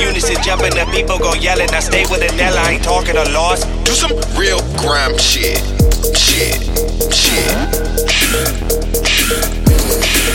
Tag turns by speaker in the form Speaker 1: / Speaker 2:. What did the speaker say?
Speaker 1: Unison jumping, the people go yelling. I stay with Anella. I ain't talking a loss.
Speaker 2: Do some real grime shit. Shit. Shit. shit.